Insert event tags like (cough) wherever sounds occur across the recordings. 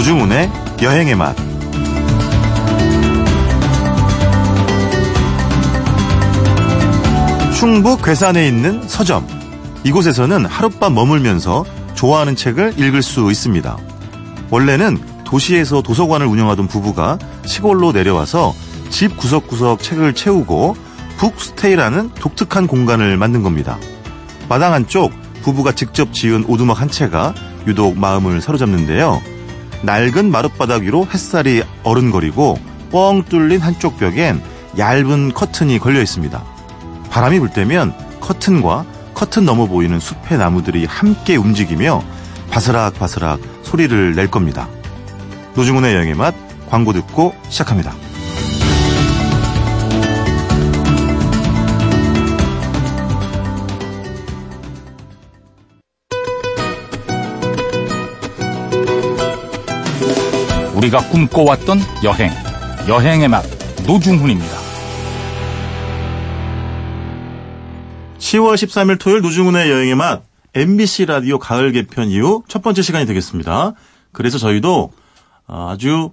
노중훈의 여행의 맛. 충북 괴산에 있는 서점. 이곳에서는 하룻밤 머물면서 좋아하는 책을 읽을 수 있습니다. 원래는 도시에서 도서관을 운영하던 부부가 시골로 내려와서 집 구석구석 책을 채우고 북스테이라는 독특한 공간을 만든 겁니다. 마당 한쪽 부부가 직접 지은 오두막 한 채가 유독 마음을 사로잡는데요. 낡은 마룻바닥 위로 햇살이 어른거리고 뻥 뚫린 한쪽 벽엔 얇은 커튼이 걸려 있습니다. 바람이 불 때면 커튼과 커튼 넘어 보이는 숲의 나무들이 함께 움직이며 바스락바스락 소리를 낼 겁니다. 노중훈의 여행의 맛 광고 듣고 시작합니다. 우리가 꿈꿔왔던 여행, 여행의 맛, 노중훈입니다. 10월 13일 토요일 노중훈의 여행의 맛 MBC 라디오 가을 개편 이후 첫 번째 시간이 되겠습니다. 그래서 저희도 아주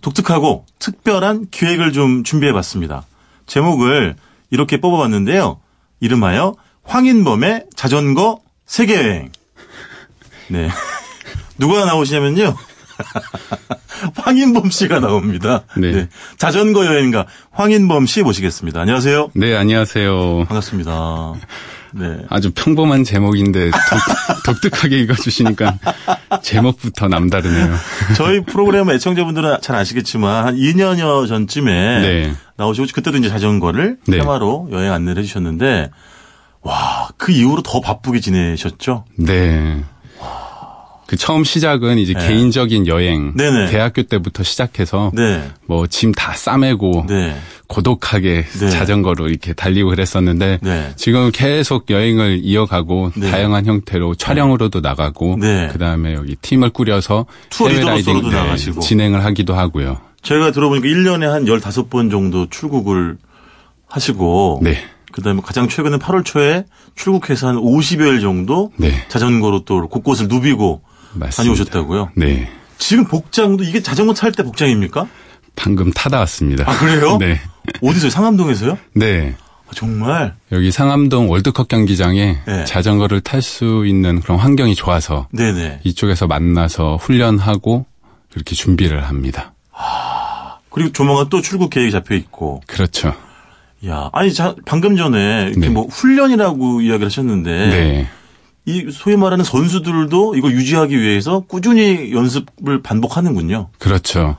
독특하고 특별한 기획을 좀 준비해 봤습니다. 제목을 이렇게 뽑아봤는데요. 이름하여 황인범의 자전거 세계여행. 네. (laughs) 누가 나오시냐면요. (laughs) 황인범 씨가 나옵니다. 네. 네. 자전거 여행가 황인범 씨 모시겠습니다. 안녕하세요. 네, 안녕하세요. 반갑습니다. 네. 아주 평범한 제목인데 독, (laughs) 특하게 읽어주시니까 제목부터 남다르네요. (laughs) 저희 프로그램 애청자분들은 잘 아시겠지만 한 2년여 전쯤에 네. 나오시고 그때도 이제 자전거를 네. 테마로 여행 안내를 해주셨는데 와, 그 이후로 더 바쁘게 지내셨죠? 네. 그 처음 시작은 이제 네. 개인적인 여행, 네네. 대학교 때부터 시작해서 네. 뭐짐 다 싸매고 네. 고독하게 네. 자전거로 이렇게 달리고 그랬었는데 네. 지금 계속 여행을 이어가고 네. 다양한 형태로 촬영으로도 나가고 네. 그다음에 여기 팀을 꾸려서 투어 리더로서도 나가시고. 진행을 하기도 하고요. 제가 들어보니까 1년에 한 15번 정도 출국을 하시고 네. 그다음에 가장 최근에 8월 초에 출국해서 한 50여일 정도 네. 자전거로 또 곳곳을 누비고 맞습니다. 다녀오셨다고요? 네. 지금 복장도 이게 자전거 탈 때 복장입니까? 방금 타다 왔습니다. 아, 그래요? (laughs) 네. 어디서요? 상암동에서요? 네. 아, 정말? 여기 상암동 월드컵 경기장에 네. 자전거를 탈 수 있는 그런 환경이 좋아서 네네. 이쪽에서 만나서 훈련하고 이렇게 준비를 합니다. 그리고 조만간 또 출국 계획이 잡혀 있고. 그렇죠. 야, 아니, 자, 방금 전에 이렇게 네. 뭐 훈련이라고 이야기를 하셨는데. 네. 이 소위 말하는 선수들도 이걸 유지하기 위해서 꾸준히 연습을 반복하는군요. 그렇죠.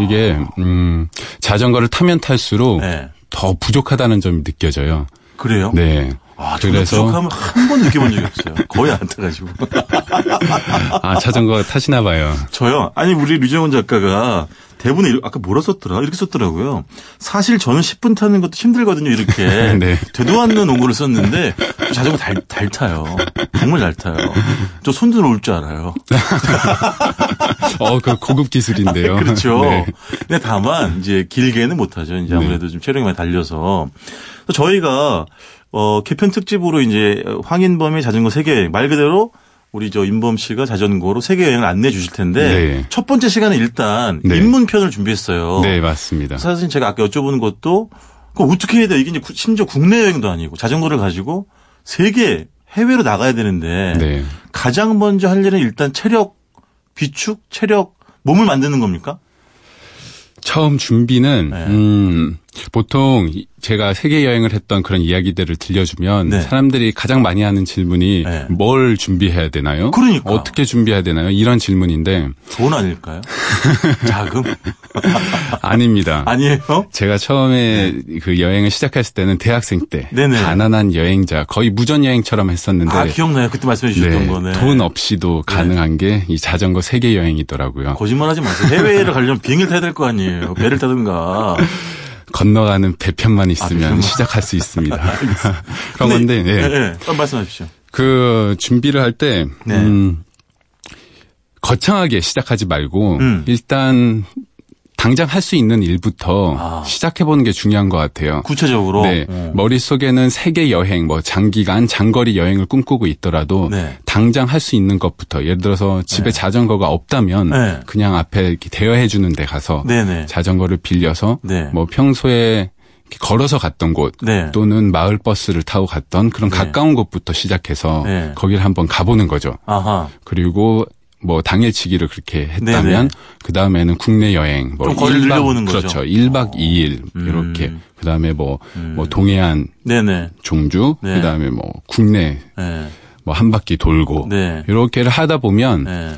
이게 음 자전거를 타면 탈수록 네. 더 부족하다는 점이 느껴져요. 그래요? 네. 아, 그래서 부족함을 한 번 느껴본 적이 없어요. 거의 안 타가지고. (laughs) 아 자전거 타시나 봐요. 저요? 아니, 우리 류정훈 작가가 대본에 아까 뭐라 썼더라? 이렇게 썼더라고요. 사실 저는 10분 타는 것도 힘들거든요, 이렇게. (laughs) 네. 되도 않는 원고를 썼는데 자전거 잘, 잘 타요. 정말 잘 타요. 저 손들 올줄 알아요. (laughs) 어, 그 고급 기술인데요. (laughs) 그렇죠. 네. 근데 다만 이제 길게는 못하죠. 이제 아무래도 좀 체력이 많이 달려서 저희가 어 개편 특집으로 이제 황인범의 자전거 세계 말 그대로 우리 저 인범 씨가 자전거로 세계 여행을 안내해 주실 텐데 네. 첫 번째 시간은 일단 네. 입문편을 준비했어요. 네, 맞습니다. 사실 제가 아까 여쭤보는 것도 그 어떻게 해야 돼? 이게 이제 구- 심지어 국내 여행도 아니고 자전거를 가지고 세계 해외로 나가야 되는데 네. 가장 먼저 할 일은 일단 체력 비축, 체력 몸을 만드는 겁니까? 처음 준비는 네. 음, 보통 이- 제가 세계 여행을 했던 그런 이야기들을 들려주면 네. 사람들이 가장 많이 하는 질문이 네. 뭘 준비해야 되나요? 그러니까. 어떻게 준비해야 되나요? 이런 질문인데 돈 아닐까요? (laughs) 자금? (laughs) 아닙니다. 아니에요? 제가 처음에 그 여행을 시작했을 때는 대학생 때 네네. 가난한 여행자 거의 무전 여행처럼 했었는데 아, 기억나요. 그때 말씀해 주셨던 네, 거네. 돈 없이도 가능한 게 이 자전거 세계 여행이더라고요. 거짓말 하지 마세요. 해외를 가려면 비행기를 타야 될 거 아니에요. 배를 타든가. (laughs) 건너가는 배편만 있으면 배편만. 시작할 수 있습니다. 그런 건데 네. 네, 네. 빨리 말씀하십시오. 그 준비를 할 때 네. 음, 거창하게 시작하지 말고 음. 일단 당장 할 수 있는 일부터 아. 시작해보는 게 중요한 것 같아요. 구체적으로. 네. 어. 머릿속에는 세계 여행, 뭐 장기간, 장거리 여행을 꿈꾸고 있더라도 네. 당장 할 수 있는 것부터 예를 들어서 집에 자전거가 없다면 네. 그냥 앞에 이렇게 대여해 주는 데 가서 네네. 자전거를 빌려서 네. 뭐 평소에 걸어서 갔던 곳 네. 또는 마을 버스를 타고 갔던 그런 네. 가까운 곳부터 시작해서 네. 거기를 한번 가보는 거죠. 아하. 그리고 뭐 당일치기를 그렇게 했다면. 그 다음에는 국내 여행 뭐 좀 거리를 늘려보는 거죠. 그렇죠. 1박 2일 음. 이렇게 그 다음에 뭐뭐 동해안 네네. 종주 네. 그 다음에 뭐 국내 네. 뭐한 바퀴 돌고 네. 이렇게를 하다 보면 네.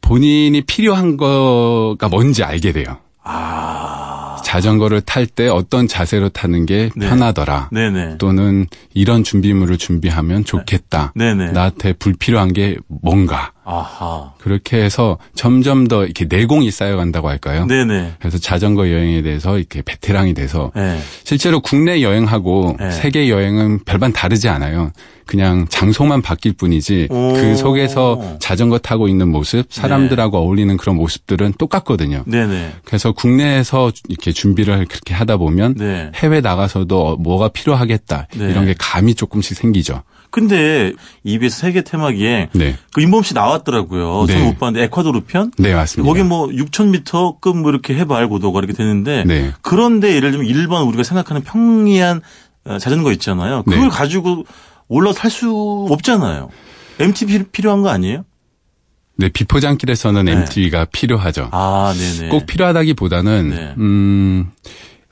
본인이 필요한 거가 뭔지 알게 돼요. 아. 자전거를 탈 때 어떤 자세로 타는 게 네. 편하더라. 네네. 또는 이런 준비물을 준비하면 좋겠다. 네네. 나한테 불필요한 게 뭔가. 아하. 그렇게 해서 점점 더 이렇게 내공이 쌓여간다고 할까요? 네네. 그래서 자전거 여행에 대해서 이렇게 베테랑이 돼서 네. 실제로 국내 여행하고 네. 세계 여행은 별반 다르지 않아요. 그냥 장소만 바뀔 뿐이지 오. 그 속에서 자전거 타고 있는 모습, 사람들하고 어울리는 그런 모습들은 똑같거든요. 네네. 그래서 국내에서 이렇게 준비를 그렇게 하다 보면 네. 해외 나가서도 어, 뭐가 필요하겠다 네. 이런 게 감이 조금씩 생기죠. 근데 EBS 세계 테마기에 네, 그 임범 씨 나왔더라고요. 네. 저는 못 봤는데 에콰도르 편? 네 맞습니다. 거기 뭐 6,000m급 뭐 이렇게 해발 고도가 이렇게 되는데 네. 그런데 예를 들면 일반 우리가 생각하는 평이한 어, 자전거 있잖아요. 그걸 네. 가지고 올라서 탈수 없잖아요. MT 필요한 거 아니에요? 네 비포장길에서는 네. MTV가 필요하죠. 아, 네네. 꼭 필요하다기보다는 네. 음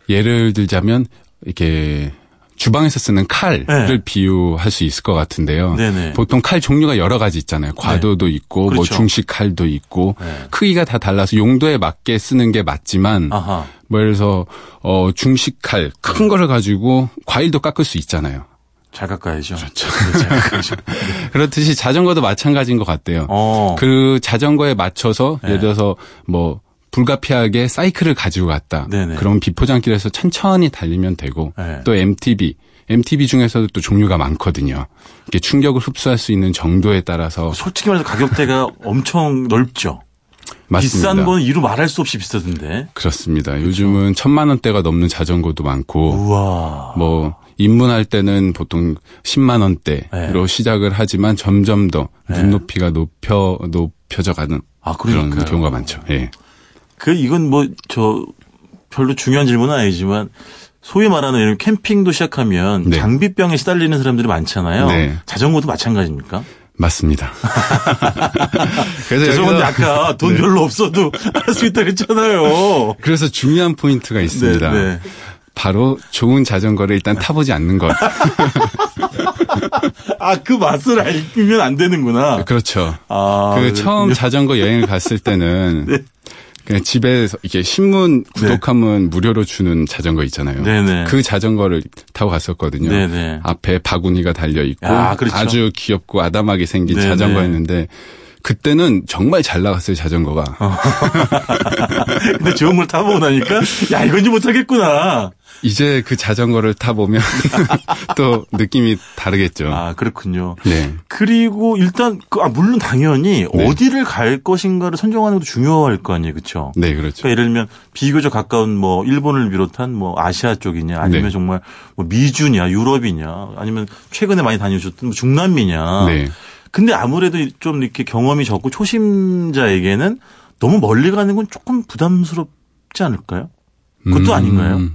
예를 들자면 이렇게 주방에서 쓰는 칼을 네. 비유할 수 있을 것 같은데요. 네네. 보통 칼 종류가 여러 가지 있잖아요. 과도도 있고 뭐 그렇죠. 중식 칼도 있고 네. 크기가 다 달라서 용도에 맞게 쓰는 게 맞지만 아하. 뭐 예를 들어서 어 중식 칼 큰 거를 가지고 과일도 깎을 수 있잖아요. 잘 깎아야죠. 그렇죠. 네, 잘 깎아야죠. (laughs) 그렇듯이 자전거도 마찬가지인 것 같아요. 어. 그 자전거에 맞춰서 네. 예를 들어서 뭐 불가피하게 사이클을 가지고 갔다. 네네. 그럼 비포장길에서 천천히 달리면 되고 네. 또 MTB MTB 중에서도 또 종류가 많거든요. 이게 충격을 흡수할 수 있는 정도에 따라서 솔직히 말해서 가격대가 (laughs) 엄청 넓죠. 맞습니다. 비싼 거는 이루 말할 수 없이 비싸던데. 그렇습니다. 요즘은 천만 원대가 넘는 자전거도 많고 우와. 뭐 입문할 때는 보통 10만 원대로 네. 시작을 하지만 점점 더 눈높이가 높여 높여져 가는 아, 그런. 경우가 많죠. 예. 그 이건 뭐 저 별로 중요한 질문은 아니지만 소위 말하는 이런 캠핑도 시작하면 네. 장비병에 시달리는 사람들이 많잖아요. 네. 자전거도 마찬가지입니까? 맞습니다. (laughs) 그래서 죄송한데 아까 돈 네. 별로 없어도 (laughs) 할 수 있다 그랬잖아요. 그래서 중요한 포인트가 있습니다. 네, 네. 바로 좋은 자전거를 일단 타보지 않는 것. (laughs) 아, 그 맛을 알면 안 되는구나. 그렇죠. 아, 그 그렇군요. 처음 자전거 여행을 갔을 때는 네. 그냥 집에서 이게 신문 구독하면 무료로 주는 자전거 있잖아요. 네네. 그 자전거를 타고 갔었거든요. 네네. 앞에 바구니가 달려 있고 아, 그렇죠. 아주 귀엽고 아담하게 생긴 네네. 자전거였는데 그때는 정말 잘 나갔어요 자전거가. 어. (laughs) 근데 좋은 걸 타보고 나니까 야 이건 좀 못하겠구나. 이제 그 자전거를 타보면 (laughs) 또 느낌이 다르겠죠. 아 그렇군요. 네. 그리고 일단 그, 아, 물론 당연히 네. 어디를 갈 것인가를 선정하는 것도 중요할 거 아니에요, 그렇죠? 네, 그렇죠. 그러니까 예를 들면 비교적 가까운 뭐 일본을 비롯한 뭐 아시아 쪽이냐 아니면 네. 정말 뭐 미주냐 유럽이냐 아니면 최근에 많이 다녀오셨던 뭐 중남미냐. 네. 근데 아무래도 좀 이렇게 경험이 적고 초심자에게는 너무 멀리 가는 건 조금 부담스럽지 않을까요? 그것도 음, 아닌가요?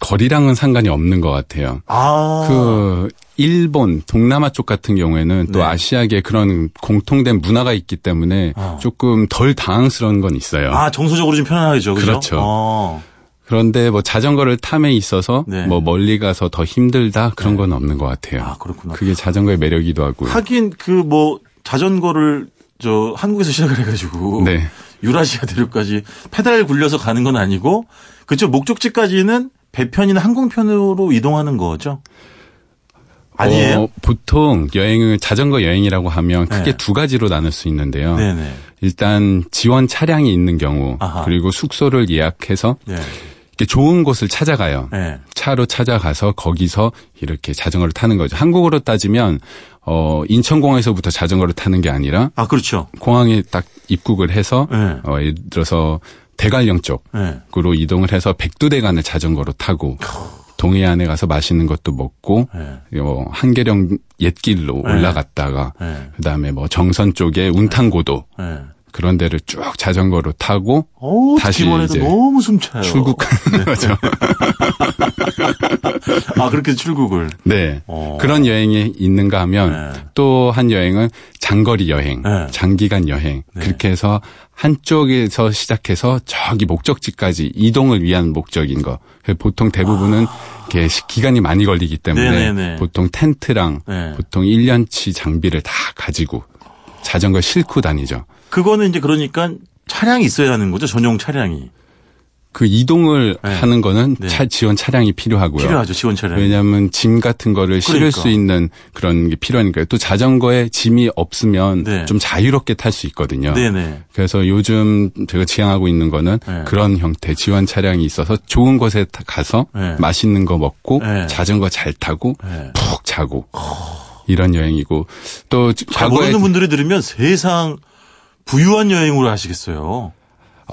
거리랑은 상관이 없는 것 같아요. 아. 그 일본, 동남아 쪽 같은 경우에는 또 네. 아시아계 그런 공통된 문화가 있기 때문에 어. 조금 덜 당황스러운 건 있어요. 아, 정서적으로 좀 편안하죠. 그죠? 그렇죠. 어. 그런데 뭐 자전거를 탐에 있어서 네. 뭐 멀리 가서 더 힘들다 그런 건 없는 것 같아요. 아, 그렇구나. 그게 자전거의 매력이기도 하고요. 하긴 그 뭐 자전거를 저 한국에서 시작을 해가지고 네. 유라시아 대륙까지 페달 굴려서 가는 건 아니고 그쪽 목적지까지는 배편이나 항공편으로 이동하는 거죠. 아니에요? 어, 보통 여행을 자전거 여행이라고 하면 크게 네. 두 가지로 나눌 수 있는데요. 네네. 일단 지원 차량이 있는 경우 아하. 그리고 숙소를 예약해서 네. 이렇게 좋은 곳을 찾아가요. 네. 차로 찾아가서 거기서 이렇게 자전거를 타는 거죠. 한국으로 따지면 어 인천공항에서부터 자전거를 타는 게 아니라 아 그렇죠. 공항에 딱 입국을 해서 네. 어 예를 들어서 대관령 네. 쪽으로 이동을 해서 백두대간을 자전거로 타고 동해안에 가서 맛있는 것도 먹고 네. 어, 한계령 옛길로 네. 올라갔다가 네. 그다음에 뭐 정선 쪽에 운탕고도 네. 그런 데를 쭉 자전거로 타고 어우, 다시 듣기만 해도 이제 너무 숨차요. 출국하는 거죠. (laughs) 아, 그렇게 출국을. 네. 어. 그런 여행이 있는가 하면 네. 또한 여행은 장거리 여행, 네. 장기간 여행. 네. 그렇게 해서 한쪽에서 시작해서 저기 목적지까지 이동을 위한 목적인 거. 보통 대부분은 이렇게 시- 기간이 많이 걸리기 때문에 아. 네네네. 보통 텐트랑 네. 보통 1년치 장비를 다 가지고 자전거 싣고 다니죠. 그거는 이제 그러니까 차량이 있어야 하는 거죠. 전용 차량이. 그 이동을 네. 하는 거는 네. 차 지원 차량이 필요하고요. 필요하죠. 지원 차량. 왜냐하면 짐 같은 거를 실을 그러니까. 수 있는 그런 게 필요하니까요. 또 자전거에 짐이 없으면 네. 좀 자유롭게 탈 수 있거든요. 네네. 그래서 요즘 제가 지향하고 있는 거는 네. 그런 형태 지원 차량이 있어서 좋은 곳에 타- 가서 네. 맛있는 거 먹고 네. 자전거 잘 타고 네. 푹 자고 이런 여행이고 또잘 과거에 모르는 분들이 들으면 세상 부유한 여행으로 하시겠어요.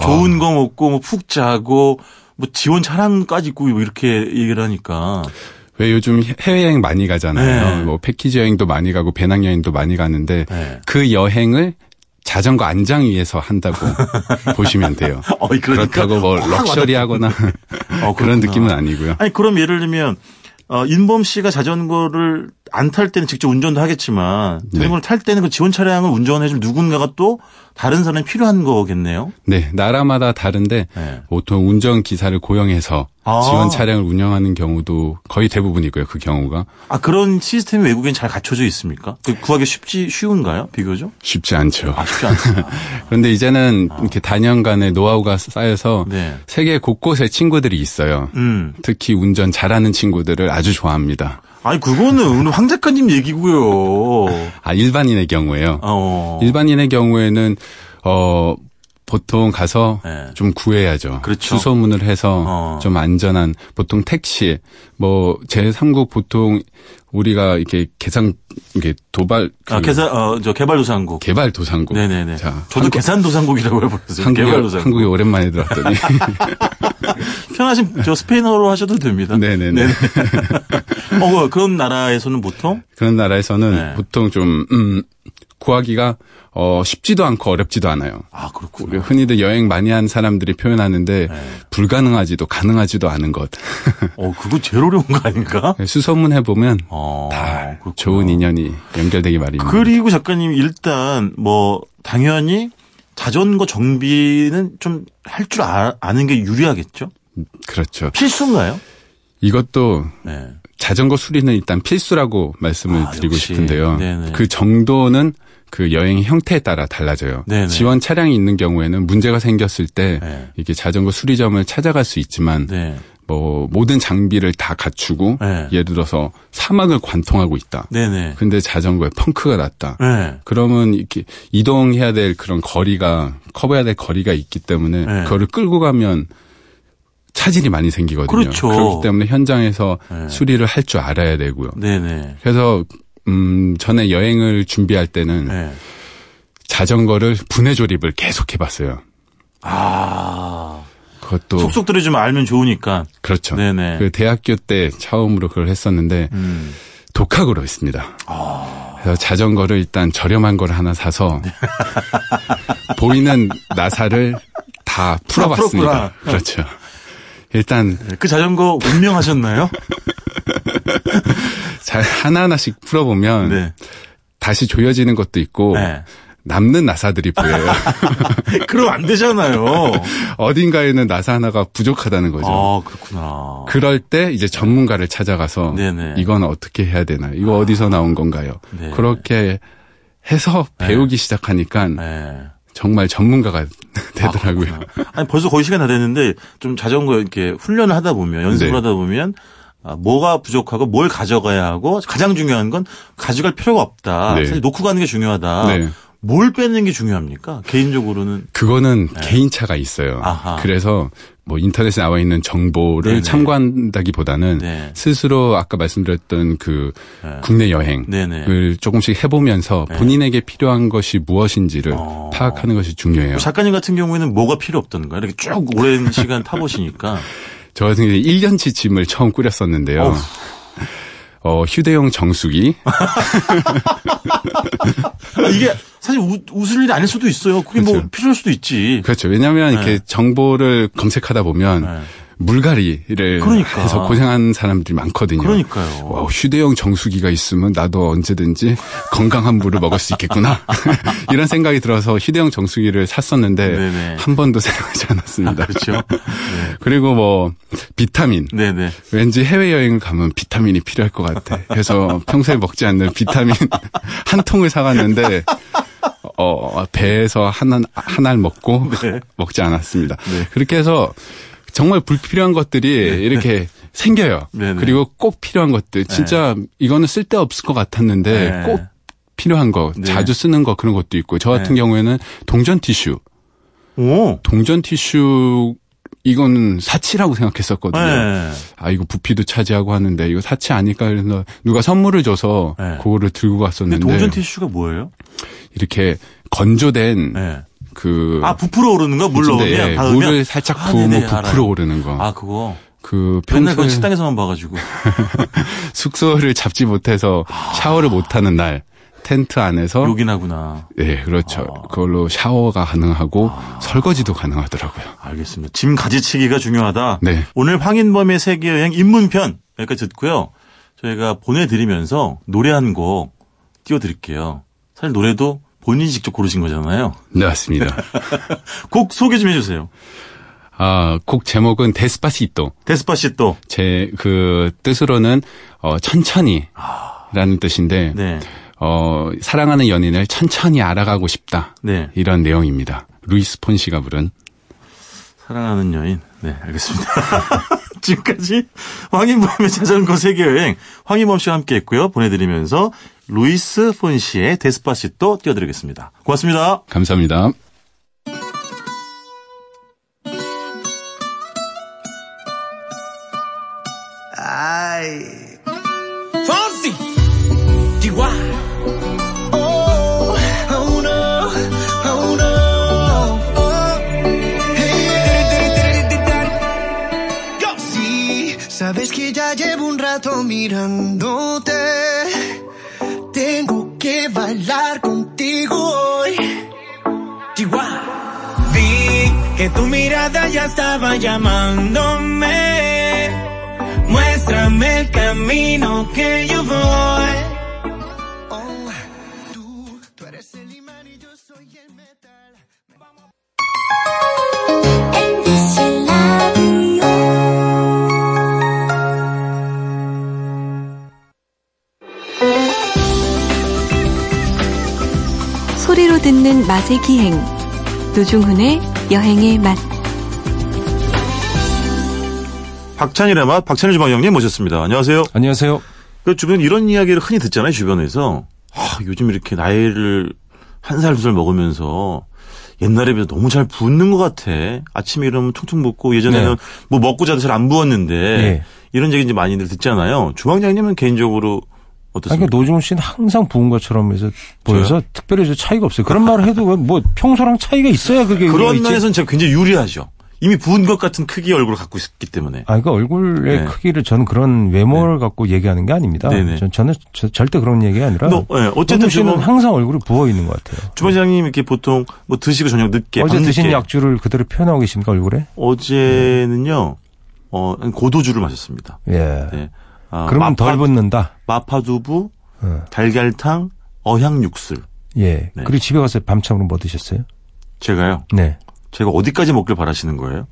좋은 아. 거 먹고 뭐 푹 자고 뭐 지원 차량까지 있고 뭐 이렇게 얘기를 하니까 왜 요즘 해외여행 많이 가잖아요. 네. 뭐 패키지 여행도 많이 가고 배낭여행도 많이 가는데 네. 그 여행을 자전거 안장 위에서 한다고 (laughs) 보시면 돼요. 어, 그러니까 그렇다고 뭐확 럭셔리하거나 (laughs) 어, 그런. 느낌은 아니고요. 아니 그럼 예를 들면 어, 인범 씨가 자전거를 안 탈 때는 직접 운전도 하겠지만 네. 자전거를 탈 때는 그 지원 차량을 운전해줄 누군가가 또 다른 사람이 필요한 거겠네요. 네, 나라마다 다른데 네. 보통 운전 기사를 고용해서 아. 지원 차량을 운영하는 경우도 거의 대부분이고요. 그 경우가 아 그런 시스템이 외국엔 잘 갖춰져 있습니까? 그 구하기 쉽지 쉬운가요? 비교적? 쉽지 않죠. 아 쉽지 않다. (laughs) 그런데 이제는 이렇게 단연간의 노하우가 쌓여서 네. 세계 곳곳에 친구들이 있어요. 음. 특히 운전 잘하는 친구들을 아주 좋아합니다. 아니 그거는 오늘 황 작가님 얘기고요. 아 일반인의 경우에요. 어. 일반인의 경우에는 어 보통 가서 네. 좀 구해야죠. 그렇죠. 수소문을 해서 어. 좀 안전한 보통 택시 뭐 제3국 보통 우리가 이렇게 계산 이게 도발 그 아, 계산 어저 개발도상국. 개발 도상국. 네네네. 자, 저도 한국- 계산도상국이라고 해버렸어요. 한국에, 개발도상국. 한국에 오랜만에 들었더니 (laughs) 편하신 저 스페인어로 하셔도 됩니다. 네네네. (laughs) 어 그런 나라에서는 보통 그런 나라에서는 네. 보통 좀 음, 구하기가 어 쉽지도 않고 어렵지도 않아요. 아 그렇군요. 우리 흔히들 여행 많이 한 사람들이 표현하는데 네. 불가능하지도 가능하지도 않은 것. (laughs) 어 그거 제일 어려운 거 아닌가? 수소문 해 보면 어, 다 그렇구나. 좋은 인연이 연결되기 마련입니다. 그리고 작가님 일단 뭐 당연히 자전거 정비는 좀 할 줄 아는 게 유리하겠죠? 그렇죠. 필수인가요? 이것도 네. 자전거 수리는 일단 필수라고 말씀을 아, 드리고 역시. 싶은데요. 네네. 그 정도는 그 여행 형태에 따라 달라져요. 네네. 지원 차량이 있는 경우에는 문제가 생겼을 때 네. 이게 자전거 수리점을 찾아갈 수 있지만 네. 뭐 모든 장비를 다 갖추고 네. 예를 들어서 사막을 관통하고 있다. 네네. 근데 자전거에 펑크가 났다. 네. 그러면 이렇게 이동해야 될 그런 거리가 커버해야 될 거리가 있기 때문에 네. 그거를 끌고 가면 차질이 많이 생기거든요. 그렇죠. 그렇기 때문에 현장에서 네. 수리를 할 줄 알아야 되고요. 네네. 그래서 음 전에 여행을 준비할 때는 네. 자전거를 분해 조립을 계속 해봤어요. 아. 그것도 속속들이 좀 알면 좋으니까. 그렇죠. 네네. 그 대학교 때 처음으로 그걸 했었는데 음. 독학으로 했습니다. 아. 그래서 자전거를 일단 저렴한 걸 하나 사서 네. (laughs) 보이는 나사를 다 풀어봤습니다. 그렇죠. 일단 네, 그 자전거 운명하셨나요? (laughs) 잘 하나하나씩 풀어보면 네. 다시 조여지는 것도 있고 네. 남는 나사들이 보여요. (laughs) 그럼 안 되잖아요. (laughs) 어딘가에는 나사 하나가 부족하다는 거죠. 아, 그렇구나. 그럴 때 이제 전문가를 찾아가서 네네. 이건 어떻게 해야 되나요? 이거 어디서 나온 건가요? 네. 그렇게 해서 배우기 시작하니까 네. 정말 전문가가 (laughs) 되더라고요. 아, 그렇구나. 아니 벌써 거의 시간 다 됐는데 좀 자전거 이렇게 훈련을 하다 보면 연습을 네. 하다 보면 아, 뭐가 부족하고 뭘 가져가야 하고 가장 중요한 건 가져갈 필요가 없다. 네. 사실 놓고 가는 게 중요하다. 네. 뭘 빼는 게 중요합니까? 개인적으로는 그거는 개인차가 있어요. 네. 아하. 그래서 뭐 인터넷에 나와 있는 정보를 네네. 참고한다기보다는 네. 스스로 아까 말씀드렸던 그 네. 국내 여행을 네네. 조금씩 해보면서 네. 본인에게 필요한 것이 무엇인지를 어. 파악하는 것이 중요해요. 작가님 같은 경우에는 뭐가 필요 없던가 이렇게 쭉 오랜 시간 타보시니까 (laughs) 저 같은 경우에 1년치 짐을 처음 꾸렸었는데요. 어우. 어, 휴대용 정수기, 아, (laughs) 이게 사실 우, 웃을 일이 아닐 수도 있어요. 그게 뭐 그렇죠. 필요할 수도 있지. 그렇죠. 왜냐하면 이렇게 네. 정보를 검색하다 보면 네. 물갈이를 그러니까. 해서 고생하는 사람들이 많거든요. 그러니까요. 와, 휴대용 정수기가 있으면 나도 언제든지 건강한 물을 먹을 수 있겠구나. (laughs) 이런 생각이 들어서 휴대용 정수기를 샀었는데 네네. 한 번도 (laughs) 사용하지 않았습니다. 그렇죠. 네. 그리고 뭐 비타민. 네네. 왠지 해외 여행을 가면 비타민이 필요할 것 같아. 그래서 평소에 먹지 않는 비타민 (laughs) 한 통을 사갔는데, 어, 배에서 하나, 하나를 먹고 네. 먹지 않았습니다. 네. 그렇게 해서 정말 불필요한 것들이 이렇게 (laughs) 생겨요. 네, 네. 그리고 꼭 필요한 것들. 진짜 이거는 쓸데없을 것 같았는데 네. 꼭 필요한 거, 네. 자주 쓰는 거 그런 것도 있고. 저 같은 네. 경우에는 동전 티슈. 오. 동전 티슈 이거는 사치라고 생각했었거든요. 네. 아 이거 부피도 차지하고 하는데 이거 사치 아닐까 그래서 누가 선물을 줘서 네. 그거를 들고 갔었는데 동전 티슈가 뭐예요? 이렇게 건조된 네. 그 아 부풀어 오르는 거? 물 근데, 넣으면? 예, 닿으면? 물을 살짝 아, 부으면 네네, 부풀어 알아요. 오르는 거. 아 그거 그 평소에 식당에서만 봐가지고 (laughs) 숙소를 잡지 못해서 샤워를 못하는 날 텐트 안에서 요긴하구나. 네 그렇죠. 아. 그걸로 샤워가 가능하고 설거지도 가능하더라고요. 알겠습니다. 짐 가지치기가 중요하다. 네. 오늘 황인범의 세계 여행 입문편 여기까지 듣고요. 저희가 보내드리면서 노래 한 곡 띄워드릴게요. 사실 노래도 본인이 직접 고르신 거잖아요. 네 맞습니다. (laughs) 곡 소개 좀 해주세요. 아, 곡 제목은 데스파시토. 데스파시또. 제 그 뜻으로는 어 천천히 라는 뜻인데 네. 어 사랑하는 연인을 천천히 알아가고 싶다. 네. 이런 내용입니다. 루이스 폰시가 부른 사랑하는 여인. 네, 알겠습니다. (laughs) (laughs) 지금까지 황인범의 자전거 세계여행 황인범 씨와 함께 했고요. 보내드리면서 루이스 폰시의 데스파시또 띄워드리겠습니다. 고맙습니다. 감사합니다. Fonsi. Mirándote. Tengo que bailar contigo hoy. Chihuahua. Vi que tu mirada ya estaba llamándome. Muéstrame el camino que yo voy. Oh, tú, tú eres el imán y yo soy el metal. 듣는 맛의 기행 노중훈의 여행의 맛 박찬일의 맛, 박찬일 주방장님 모셨습니다. 안녕하세요. 안녕하세요. 그 주변 이런 이야기를 흔히 듣잖아요, 주변에서. 아, 요즘 이렇게 나이를 한 살, 두 살 먹으면서 옛날에 비해서 너무 잘 붓는 것 같아. 아침에 일어나면 퉁퉁 붓고 예전에는 네. 뭐 먹고 자도 잘 안 부었는데 네. 이런 얘기 이제 많이들 듣잖아요. 주방장님은 개인적으로 어떻습니까? 그러니까 노중훈 씨는 항상 부은 것처럼 해서 보여서 특별히 저 차이가 없어요. 그런 말을 해도 뭐 평소랑 차이가 있어야 그게 그런. 면에서는 제가 굉장히 유리하죠. 이미 부은 것 같은 크기의 얼굴을 갖고 있기 때문에. 아, 그러니까 얼굴의 네. 크기를 저는 그런 외모를 갖고 얘기하는 게 아닙니다. 네네. 전, 저는 저- 절대 그런 얘기가 아니라. 너, 예, 어쨌든 씨는 항상 얼굴이 부어 있는 것 같아요. 주방장님 이렇게 보통 뭐 드시고 저녁 늦게 어제 드신 약주를 그대로 표현하고 계십니까 얼굴에? 어제는요. 어, 고도주를 마셨습니다. 예. 네. 아, 그러면 덜 붓는다. 마파두부, 어. 달걀탕, 어향육술. 예. 네. 그리고 집에 가서 밤참으로 뭐 드셨어요? 제가요. 네. 제가 어디까지 먹길 바라시는 거예요?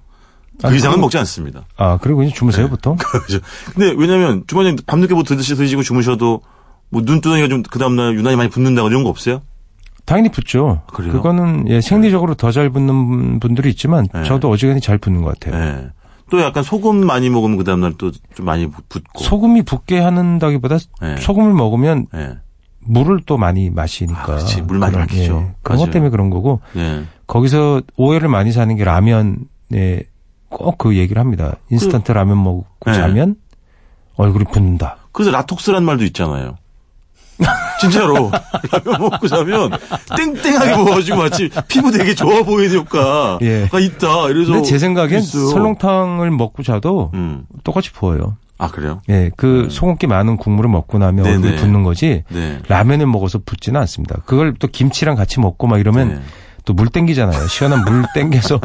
그 아니, 이상은 그럼- 먹지 않습니다. 아 그리고 이제 주무세요 네. 보통? (laughs) 그죠? 근데 왜냐면 주방장님 밤늦게 뭐 드시, 드시고 주무셔도 뭐 눈두덩이가 좀 그 다음날 유난히 많이 붓는다고 이런 거 없어요? 당연히 붙죠. 그래요? 그거는 예, 생리적으로 더잘 붙는 분들이 있지만 네. 저도 어지간히 잘 붙는 것 같아요. 예. 또 약간 소금 많이 먹으면 그 다음날 또 좀 많이 붓- 붓고. 소금이 붙게 한다기보다 예. 소금을 먹으면 예. 물을 또 많이 마시니까 아, 그렇지. 물 많이 마시죠. 예, 그런 것. 때문에 그런 거고 예. 거기서 오해를 많이 사는 게 라면에 꼭 그 얘기를 합니다. 인스턴트 라면 먹고 네. 자면 얼굴이 붓는다. 그래서 라톡스란 말도 있잖아요. (laughs) 진짜로 (laughs) 라면 먹고 자면 땡땡하게 부어가지고 마치 피부 되게 좋아 보이는 효과가 예. 있다. 이래서 제 생각엔 있어요. 설렁탕을 먹고 자도 음. 똑같이 부어요. 아 그래요? 예, 그 소금기 많은 국물을 먹고 나면 네네. 얼굴이 붓는 거지 네. 라면을 먹어서 붓지는 않습니다. 그걸 또 김치랑 같이 먹고 막 이러면 네. 또 물 땡기잖아요. 시원한 물 (laughs) 땡겨서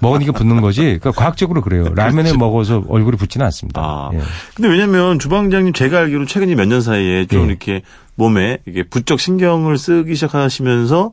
먹으니까 붓는 거지. 그러니까 과학적으로 그래요. 라면을 먹어서 얼굴이 붓지는 않습니다. 아. 예. 근데 왜냐면 주방장님 제가 알기로 최근 몇년 사이에 좀 예. 이렇게 몸에 이게 부쩍 신경을 쓰기 시작하시면서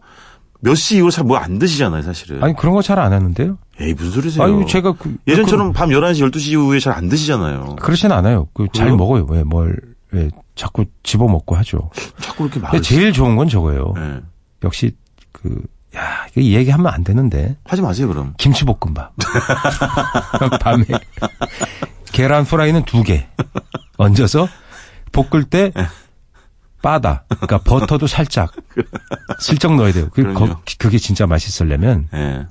몇 시 이후로 잘 뭐 안 드시잖아요, 사실은. 아니 그런 거 잘 안 하는데요. 에이, 무슨 소리세요? 아니 제가 그, 예전처럼 밤 11시, 12시 이후에 잘 안 드시잖아요. 그, 그렇진 않아요. 그 잘? 먹어요. 왜 뭘 왜 자꾸 집어 먹고 하죠. 자꾸 이렇게 막. 근데 제일 좋은 건 저거예요. 네. 역시 그 야, 이거 얘기 하면 안 되는데. 하지 마세요, 그럼. 김치볶음밥. (laughs) (laughs) 밤에 계란 프라이는 두 개 얹어서 볶을 때 빠다. 그러니까 버터도 살짝 (laughs) 슬쩍 넣어야 돼요. 그. 거- 그게 진짜 맛있으려면 예.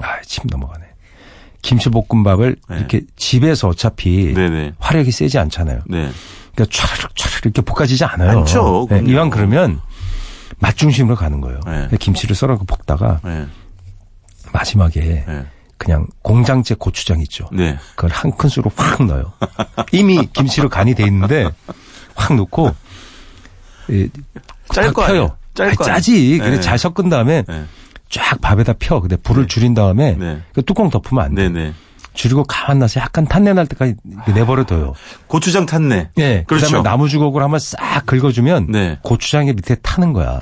아, 침 넘어가네. 김치볶음밥을 네. 이렇게 집에서 어차피 네네. 화력이 세지 않잖아요. 네. 그러니까 촤르륵 촤르륵 이렇게 볶아지지 않아요. 않죠. 네. 이왕 그러면 맛 중심으로 가는 거예요. 네. 김치를 썰어서 볶다가 네. 마지막에 네. 그냥 공장제 고추장 있죠. 네. 그걸 한 큰술로 확 넣어요. 이미 김치로 간이 돼 있는데 확 넣고 예, 짤거 펴요. 짤? 짜지. 그래 네. 잘 섞은 다음에 네. 쫙 밥에다 펴. 근데 불을 줄인 다음에 네. 그 뚜껑 덮으면 안 돼. 네네. 줄이고 가만 놔서 약간 탄내 날 때까지 내버려둬요. 고추장 탔네. 예. 그렇죠. 그다음에 나무 주걱으로 한번 싹 긁어주면 네. 고추장이 밑에 타는 거야.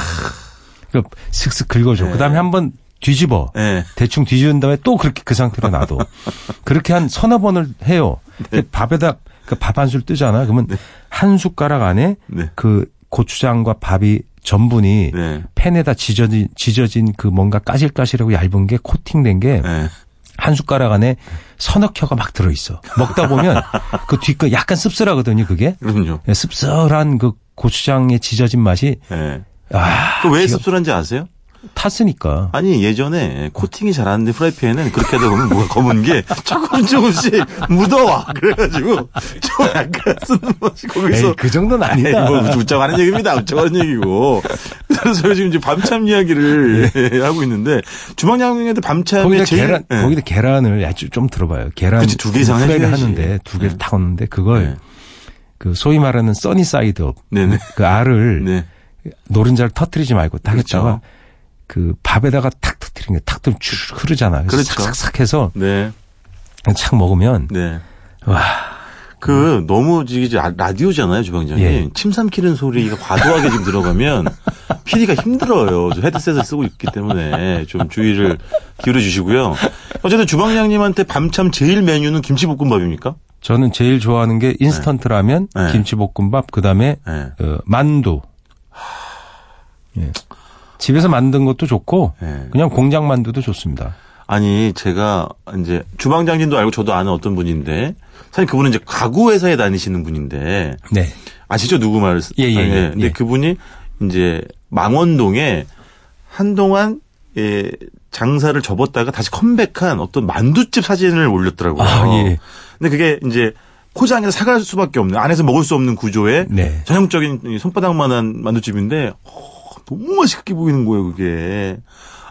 그 슥슥 긁어줘. 네. 그다음에 한번 뒤집어. 네. 대충 뒤집은 다음에 또 그렇게 그 상태로 놔둬. (laughs) 그렇게 한 서너 번을 해요. 네. 밥에다 그 밥 한 술 뜨잖아. 그러면 한 숟가락 안에 네. 그 고추장과 밥이 전분이 네. 팬에다 지져진, 지져진 그 뭔가 까실까실하고 얇은 게 코팅된 게 한 네. 숟가락 안에 서너 켜가 막 들어있어. 먹다 보면 그 뒷거 약간 씁쓸하거든요, 그게. 그럼요. 예, 씁쓸한 그 고추장의 지져진 맛이 네. 아, 그 왜 씁쓸한지 아세요? 탔으니까. 아니 예전에 코팅이 잘안된 프라이팬은 그렇게 하다 보면 뭐가 검은 게 조금 조금씩 묻어와 그래가지고 좀 약간 쓰는 맛이 거기서 에이, 그 정도는 아니다. 에이, 뭐 웃자고 얘기입니다. 웃자고 하는 얘기고. 그래서 지금 이제 밤참 이야기를 하고 있는데 주방장님한테 밤참에 거기다 제일 계란, 예. 거기다 계란을 아주 좀 들어봐요. 계란. 그치, 두개 이상. 하는데 두 개를 네. 탁 얹는데 그걸 네. 그 소위 말하는 sunny side up. 네네. 그 알을 네. 노른자를 터트리지 말고 딱 그렇죠. 했다가 그 밥에다가 탁 터트리는 게탁 들면 쭉 흐르잖아. 그래서 그렇죠. 싹싹 해서 네. 착 먹으면 네. 와. 그 너무 이게 라- 라디오잖아요, 주방장님. 예. 침 삼키는 소리가 과도하게 지금 들어가면 (laughs) PD가 힘들어요. 저 헤드셋을 쓰고 있기 때문에 좀 주의를 기울여 주시고요. 어쨌든 주방장님한테 밤참 제일 메뉴는 김치볶음밥입니까? 저는 제일 좋아하는 게 인스턴트 라면, 네. 김치볶음밥, 그 다음에 네. 어, 만두. 예. 집에서 만든 것도 좋고 네. 그냥 공장 만두도 좋습니다. 아니 제가 이제 주방장님도 알고 저도 아는 어떤 분인데 사실 그분은 이제 가구 회사에 다니시는 분인데 네. 아시죠 누구 말을 예, 예, 아니, 예, 근데 예. 그분이 이제 망원동에 한동안 예, 장사를 접었다가 다시 컴백한 어떤 만두집 사진을 올렸더라고요. 아, 예. 근데 그게 이제 포장해서 사갈 수밖에 없는 안에서 먹을 수 없는 구조의 네. 전형적인 이 손바닥만한 만두집인데 어, 너무 맛있게 보이는 거예요 그게.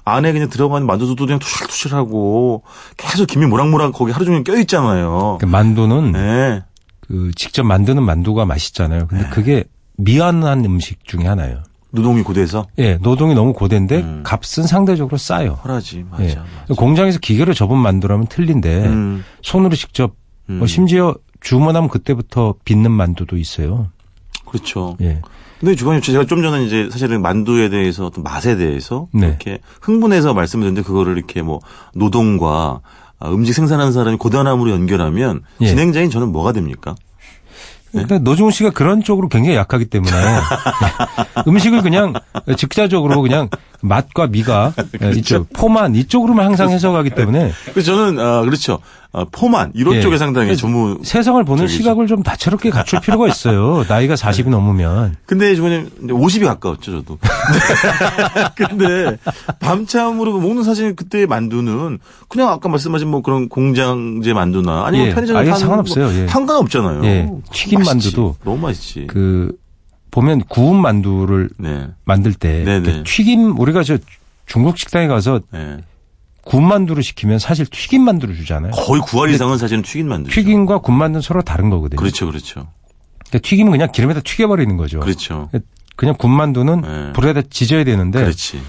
안에 그냥 들어가는 만두도 그냥 투실투실하고 계속 김이 모락모락 거기 하루 종일 껴 있잖아요. 그 만두는 네. 그 직접 만드는 만두가 맛있잖아요. 근데 그게 미안한 음식 중에 하나예요. 노동이 고돼서 예, 노동이 너무 고된데 음. 값은 상대적으로 싸요. 허라지 맞아. 예. 맞아. 공장에서 기계로 접은 만두라면 틀린데 음, 손으로 직접 음. 뭐 심지어 주문하면 그때부터 빚는 만두도 있어요. 그렇죠. 예. 근데 주방님 제가 좀 전에 이제 사실은 만두에 대해서 어떤 맛에 대해서 네. 이렇게 흥분해서 말씀을 드렸는데 그거를 이렇게 뭐 노동과 아, 음식 생산하는 사람이 고단함으로 연결하면 예. 진행자인 저는 뭐가 됩니까? 네. 근데 노중훈 씨가 그런 쪽으로 굉장히 약하기 때문에 예. (laughs) 음식을 그냥 직자적으로 그냥 맛과 미가 (laughs) 그렇죠. 이쪽 포만 이쪽으로만 항상 해석하기 때문에 그래서 저는 아, 그렇죠. 어, 포만 이런 예. 쪽에 상당히 전무. 세상을 보는 저기죠. 시각을 좀 다채롭게 갖출 필요가 있어요. (laughs) 나이가 40이 넘으면. 근데 주원님 50이 가까웠죠 저도. (laughs) 근데 밤참으로 먹는 사실 그때 만두는 그냥 아까 말씀하신 뭐 그런 공장제 만두나 아니면 예, 편의점에 아예 상관없어요. 거 예. 상관없잖아요. 예, 튀김. 만두도 너무 맛있지. 그 보면 구운 만두를 네. 만들 때 네네. 이렇게 튀김 우리가 저 중국 식당에 가서 네. 구운 만두를 시키면 사실 튀김 만두를 주잖아요. 거의 9할 이상은 사실은 튀긴 만두. 튀김과 군 만두는 서로 다른 거거든요. 그렇죠, 그렇죠, 그러니까 튀김은 그냥 기름에다 튀겨버리는 거죠. 그렇죠. 그냥 군 만두는 네. 불에다 지져야 되는데 그렇지.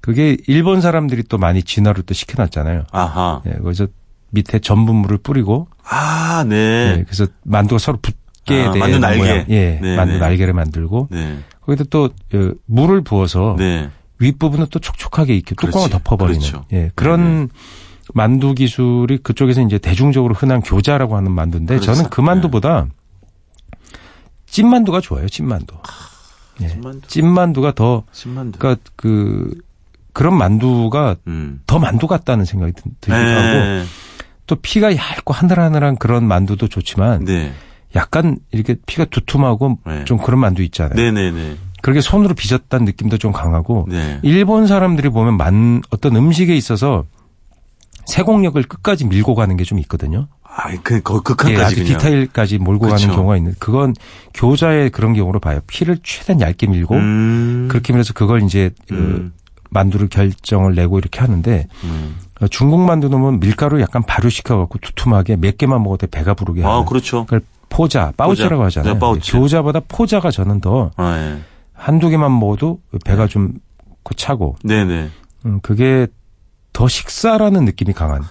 그게 일본 사람들이 또 많이 진화를 또 시켜놨잖아요. 아하. 예, 거기서 밑에 전분물을 뿌리고 아, 예, 네. 그래서 만두가 서로 붙게 아, 되는 만두 날개. 모양. 예, 네, 만두 네. 날개를 만들고 네. 거기다 또 어, 물을 부어서 네. 윗부분은 또 촉촉하게 이렇게 뚜껑을 그렇지. 덮어버리는 그렇죠. 예, 그런 만두 기술이 그쪽에서 이제 대중적으로 흔한 교자라고 하는 만두인데 그렇죠. 저는 그 만두보다 찐만두가 좋아요. 찐만두. 예. 신만두. 찐만두가 더 신만두. 그러니까 그 그런 만두가 음. 더 만두 같다는 생각이 드- 들기도 하고 네. 또 피가 얇고 하늘하늘한 그런 만두도 좋지만 네. 약간 이렇게 피가 두툼하고 네. 좀 그런 만두 있잖아요. 네네네. 그렇게 손으로 빚었다는 느낌도 좀 강하고 네. 일본 사람들이 보면 만 어떤 음식에 있어서 세공력을 끝까지 밀고 가는 게 좀 있거든요. 아, 그, 거, 예, 극한까지 아주 그냥. 디테일까지 몰고 그쵸. 가는 경우가 있는. 그건 교자의 그런 경우로 봐요. 피를 최대한 얇게 밀고 음. 그렇게 밀어서 그걸 이제 그 음. 만두를 결정을 내고 이렇게 하는데 음. 어, 중국 만두 넣으면 밀가루 약간 발효시켜 갖고 두툼하게 몇 개만 먹어도 배가 부르게 하는. 아, 그렇죠. 그걸 포자, 빠우치라고 포자. 하잖아요. 네, 빠우치. 교자보다 포자가 저는 더 아, 예. 한두 개만 먹어도 배가 좀 차고 네네. 음, 그게 더 식사라는 느낌이 강한.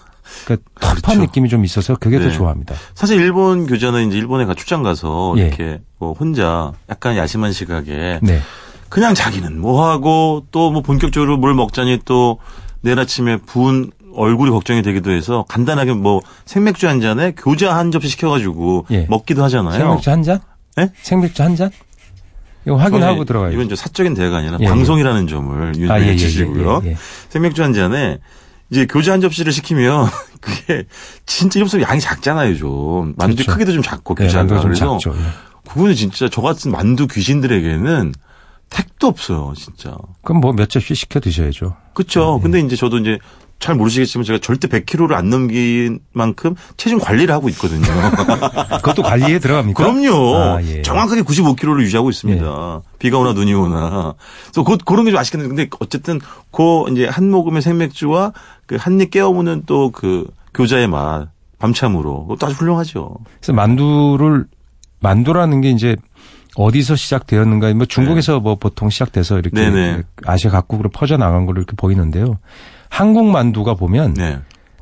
그러니까 텁한 그렇죠. 느낌이 좀 있어서 그게 더 네. 좋아합니다. 사실 일본 교자는 이제 일본에 가 출장 가서 예. 이렇게 뭐 혼자 약간 야심한 시각에 네. 그냥 자기는 뭐 하고 또 뭐 본격적으로 뭘 먹자니 또 내일 아침에 부은 얼굴이 걱정이 되기도 해서 간단하게 뭐 생맥주 한 잔에 교자 한 접시 시켜가지고 예. 먹기도 하잖아요. 생맥주 한 잔? 예? 생맥주 한 잔? 이거 확인하고 들어가요. 이건 저 사적인 대화가 아니라 예, 예. 방송이라는 점을 아, 유념해 예, 예, 주시고요. 예, 예, 예. 생맥주 한 잔에 이제 교자 한 접시를 시키면 (laughs) 그게 진짜 좀 양이 작잖아요, 좀. 만두 그렇죠. 크기도 좀 작고 네, 교자가. 만두가 좀 그래서 작죠. 예. 그거는 진짜 저 같은 만두 귀신들에게는 택도 없어요, 진짜. 그럼 뭐 몇 접시 시켜 드셔야죠. 그렇죠. 네. 근데 이제 저도 이제 잘 모르시겠지만 제가 절대 100kg를 안 넘긴 만큼 체중 관리를 하고 있거든요. (laughs) 그것도 관리에 들어갑니까? 그럼요. 아, 예. 정확하게 95kg를 유지하고 있습니다. 비가 오나 눈이 오나. 그래서 그, 그런 게 좀 아쉽겠는데, 근데 어쨌든 그 이제 한 모금의 생맥주와 그 한 입 깨어무는 또 그 교자의 맛, 밤참으로. 그것도 아주 훌륭하죠. 그래서 만두를 만두라는 게 이제 어디서 시작되었는가? 뭐 중국에서 뭐 보통 시작돼서 이렇게 네. 네네. 아시아 각국으로 퍼져 나간 걸로 이렇게 보이는데요. 한국 만두가 보면 네.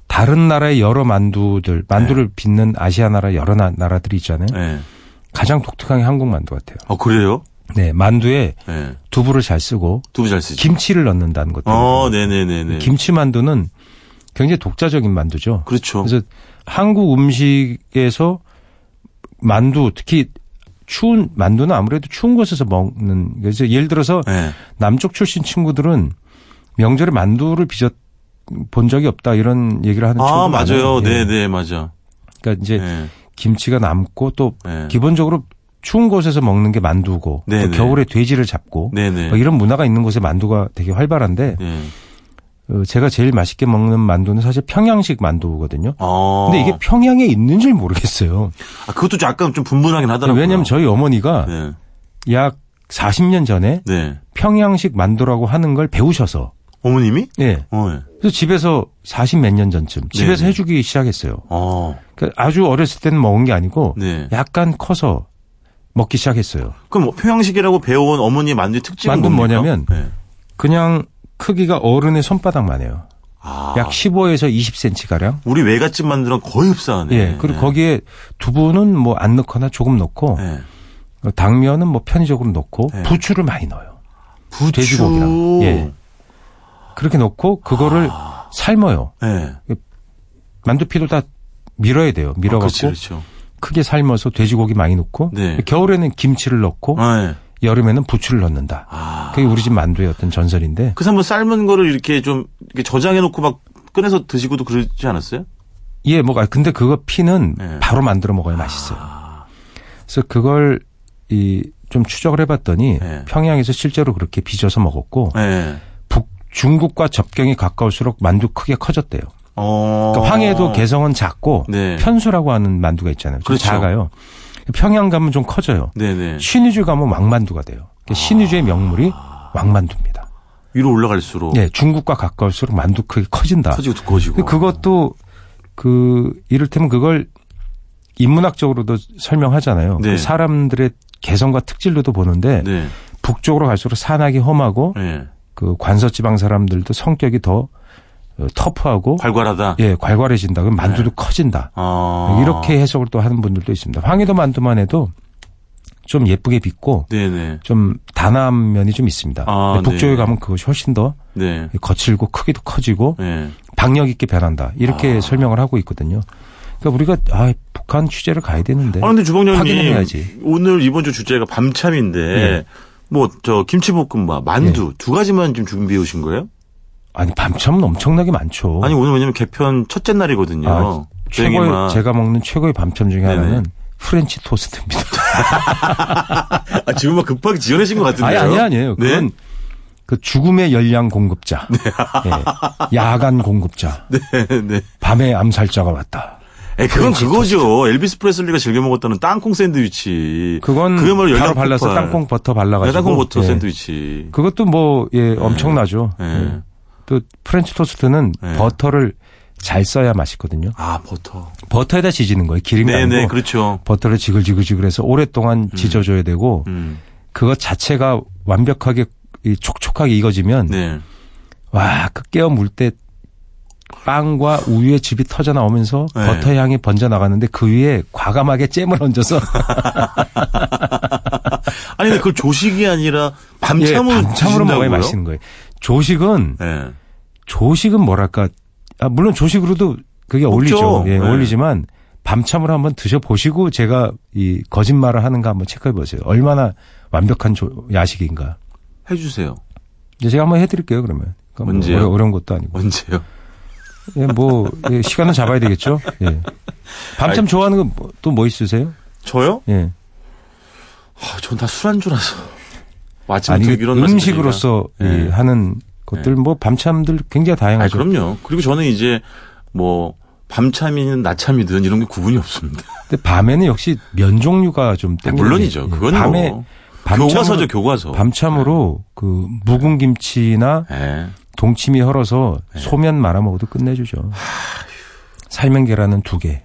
다른 나라의 여러 만두들, 만두를 빚는 아시아 나라 여러 나, 나라들이 있잖아요. 네. 가장 독특한 게 한국 만두 같아요. 아, 그래요? 네, 만두에 네. 두부를 잘 쓰고 두부 잘 쓰죠. 김치를 넣는다는 것. 어, 네네네네. 김치 만두는 굉장히 독자적인 만두죠. 그렇죠. 그래서 한국 음식에서 만두 특히 추운 만두는 아무래도 추운 곳에서 먹는 그래서 예를 들어서 네. 남쪽 출신 친구들은 명절에 만두를 빚어 본 적이 없다 이런 얘기를 하는 아, 맞아요. 많아요. 예. 네네, 맞아. 그러니까 이제 네. 김치가 남고 또 네. 기본적으로 추운 곳에서 먹는 게 만두고 네네. 또 겨울에 돼지를 잡고 네네. 뭐 이런 문화가 있는 곳에 만두가 되게 활발한데 네. 어, 제가 제일 맛있게 먹는 만두는 사실 평양식 만두거든요. 어. 근데 이게 평양에 있는지 모르겠어요. 아, 그것도 약간 좀 분분하긴 하더라고요. 왜냐하면 저희 어머니가 네. 약 40년 전에 네. 평양식 만두라고 하는 걸 배우셔서 어머님이? 예. 어, 네. 그래서 집에서 40 몇 년 전쯤 집에서 네네. 해주기 시작했어요. 어. 그러니까 아주 어렸을 때는 먹은 게 아니고 네. 약간 커서 먹기 시작했어요. 그럼 뭐 평양식이라고 배워온 어머니 만두의 특징은 뭡니까? 뭐냐면 네. 그냥 크기가 어른의 손바닥만 해요. 아. 약 15에서 20cm 가량. 우리 외갓집 만두랑 거의 흡사하네. 예. 그리고 거기에 두부는 뭐 안 넣거나 조금 넣고 네. 어, 당면은 뭐 편의적으로 넣고 네. 부추를 많이 넣어요. 부추. 돼지고기랑. 예. 그렇게 넣고 그거를 아. 삶아요. 네. 만두피도 다 밀어야 돼요. 아, 밀어갖고 그렇죠, 그렇죠. 크게 삶아서 돼지고기 많이 넣고 네. 겨울에는 김치를 넣고 네. 여름에는 부추를 넣는다. 아. 그게 우리 집 만두의 어떤 전설인데 그래서 한번 삶은 거를 이렇게 좀 이렇게 저장해 놓고 막 꺼내서 드시고도 그러지 않았어요? 예, 뭐가 근데 그거 피는 네. 바로 만들어 먹어야 맛있어요. 그래서 그걸 이 좀 추적을 해봤더니 네. 평양에서 실제로 그렇게 빚어서 먹었고 네. 북 중국과 접경이 가까울수록 만두 크게 커졌대요. 어. 그러니까 황해도 개성은 작고 네. 편수라고 하는 만두가 있잖아요. 좀 그렇죠. 작아요. 평양 가면 좀 커져요. 네네. 신의주 가면 왕만두가 돼요. 그러니까 신의주의 명물이 왕만두입니다. 위로 올라갈수록 예, 중국과 가까울수록 만두 크기 커진다. 커지고 두꺼워지고. 그것도 그 이를테면 그걸 인문학적으로도 설명하잖아요. 네. 그 사람들의 개성과 특질로도 보는데 네. 북쪽으로 갈수록 산악이 험하고 네. 그 관서지방 사람들도 성격이 더 어, 터프하고 괄괄하다. 예 괄괄해진다. 그럼 만두도 커진다. 아. 이렇게 해석을 또 하는 분들도 있습니다. 황해도 만두만 해도 좀 예쁘게 빚고 네네. 좀 단아한 면이 좀 있습니다. 아, 북쪽에 네. 가면 그것이 훨씬 더 네. 거칠고 크기도 커지고 네. 박력 있게 변한다. 이렇게 아. 설명을 하고 있거든요. 그러니까 우리가 아, 북한 취재를 가야 되는데. 아, 근데 주방장님. 확인해야지. 오늘 이번 주 주제가 밤참인데, 네. 뭐, 저, 김치볶음밥, 만두, 두 가지만 좀 준비해 오신 거예요? 아니 밤참은 엄청나게 많죠. 아니, 오늘 왜냐면 개편 첫째 날이거든요. 아, 최고의 저녁에만. 제가 먹는 최고의 밤참 중에 네네. 하나는 프렌치 토스트입니다. (laughs) 아, 지금 막 급하게 지어내신 것 같은데요? 아니 아니 아니에요. 네? 그건 그 죽음의 열량 공급자, 예, 야간 공급자, (laughs) 네, 네. 밤에 암살자가 왔다. 에, 그건 프렌치 그거죠. 엘비스 프레슬리가 즐겨 먹었다는 땅콩 샌드위치. 그건 그야말로 바로 발라서 폭발. 땅콩 버터 네, 발라가지고 땅콩 버터 예. 샌드위치. 그것도 뭐 예, 엄청나죠. 네. 예. 또 프렌치 토스트는 네. 버터를 잘 써야 맛있거든요. 아, 버터. 버터에다 지지는 거예요. 기름이 네네, 아니고 그렇죠. 버터를 지글지글지글해서 오랫동안 지져줘야 되고 음. 그것 자체가 완벽하게 이 촉촉하게 익어지면 네. 와, 그 깨어 물 때 빵과 우유의 즙이 터져 나오면서 네. 버터 향이 번져 나가는데 그 위에 과감하게 잼을 얹어서 (laughs) 아니, 근데 그걸 조식이 아니라 예, 밤참으로 밤참으로 먹어야? 맛있는 거예요. 조식은 네. 조식은 뭐랄까 아, 물론 조식으로도 그게 어울리죠. 예, 네. 어울리지만 밤참으로 한번 드셔보시고 제가 이 거짓말을 하는가 한번 체크해 보세요. 얼마나 완벽한 조- 야식인가. 해주세요. 이제 제가 한번 해드릴게요. 그러면 그러니까 뭐 언제요? 어려- 어려운 것도 아니고. 언제요? 예, 뭐 예, 시간은 잡아야 되겠죠. 예. 밤참 좋아하는 거또뭐 있으세요? 저요? 예. 아, 전 다 술안주라서. 아침부터 아니 이런 음식으로서 네. 하는 것들 뭐 밤참들 굉장히 아, 다양하죠. 그럼요. 그리고 저는 이제 뭐 밤참이든 낮참이든 이런 게 구분이 없습니다. 근데 밤에는 역시 면 종류가 좀 아, 물론이죠. 게, 예. 그건 밤에 뭐 밤참으로- 교과서죠, 교과서. 밤참으로 그 묵은 김치나 네. 동치미 헐어서 소면 말아 먹어도 끝내주죠. 삶은 계란은 두 개.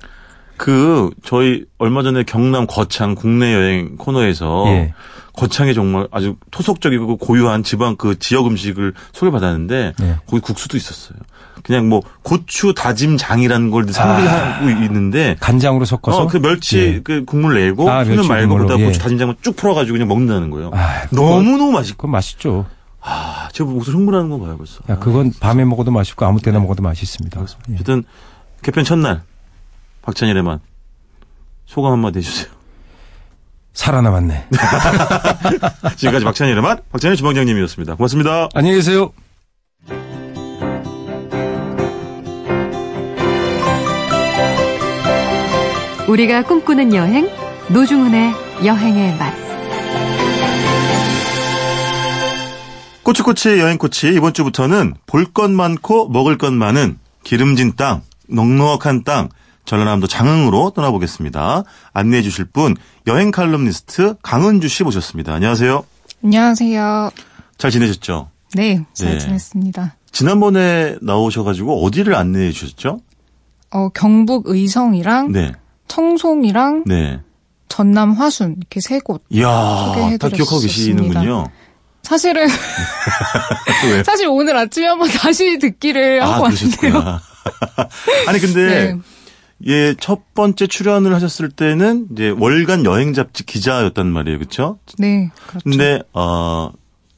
그 저희 얼마 전에 경남 거창 국내 여행 코너에서 예. 거창에 정말 아주 토속적이고 고유한 지방 그 지역 음식을 소개받았는데 예. 거기 국수도 있었어요. 그냥 뭐 고추 다짐 장이라는 걸 상비하고 있는데 간장으로 섞어서. 어, 그 멸치 예. 그 국물 내고 아, 소면 멸치 말고 국물로, 그다가 예. 고추 다짐장을 쭉 풀어가지고 그냥 먹는다는 거예요. 아, 너무 너무 맛있고 맛있죠. 아, 제가 목소리 흥분하는 거 봐요 벌써. 야, 그건 밤에 먹어도 맛있고 아무 때나 먹어도 맛있습니다. 네. 예. 어쨌든 개편 첫날 박찬일의 맛 소감 한마디 해주세요. 살아남았네. (laughs) 지금까지 박찬일의 맛 박찬일 주방장님이었습니다. 고맙습니다. 안녕히 계세요. 우리가 꿈꾸는 여행 노중훈의 여행의 맛. 꼬치꼬치 여행꼬치 이번 주부터는 볼 것 많고 먹을 것 많은 기름진 땅, 넉넉한 땅, 전라남도 장흥으로 떠나보겠습니다. 안내해 주실 분 여행 칼럼니스트 강은주 씨 모셨습니다. 안녕하세요. 안녕하세요. 잘 지내셨죠? 네, 잘 네. 지냈습니다. 지난번에 나오셔가지고 어디를 안내해 주셨죠? 어, 경북 의성이랑 네, 청송이랑 네. 전남 화순 이렇게 세 곳. 이야, 다. 기억하고 계시는군요. 사실은? (laughs) 사실 오늘 아침에 한번 다시 듣기를 아, 하고 왔는데요. (laughs) 아니, 근데 네. 예, 첫 번째 출연을 하셨을 때는 이제 월간 여행 잡지 기자였단 말이에요. 그렇죠? 네, 그렇죠. 근데 어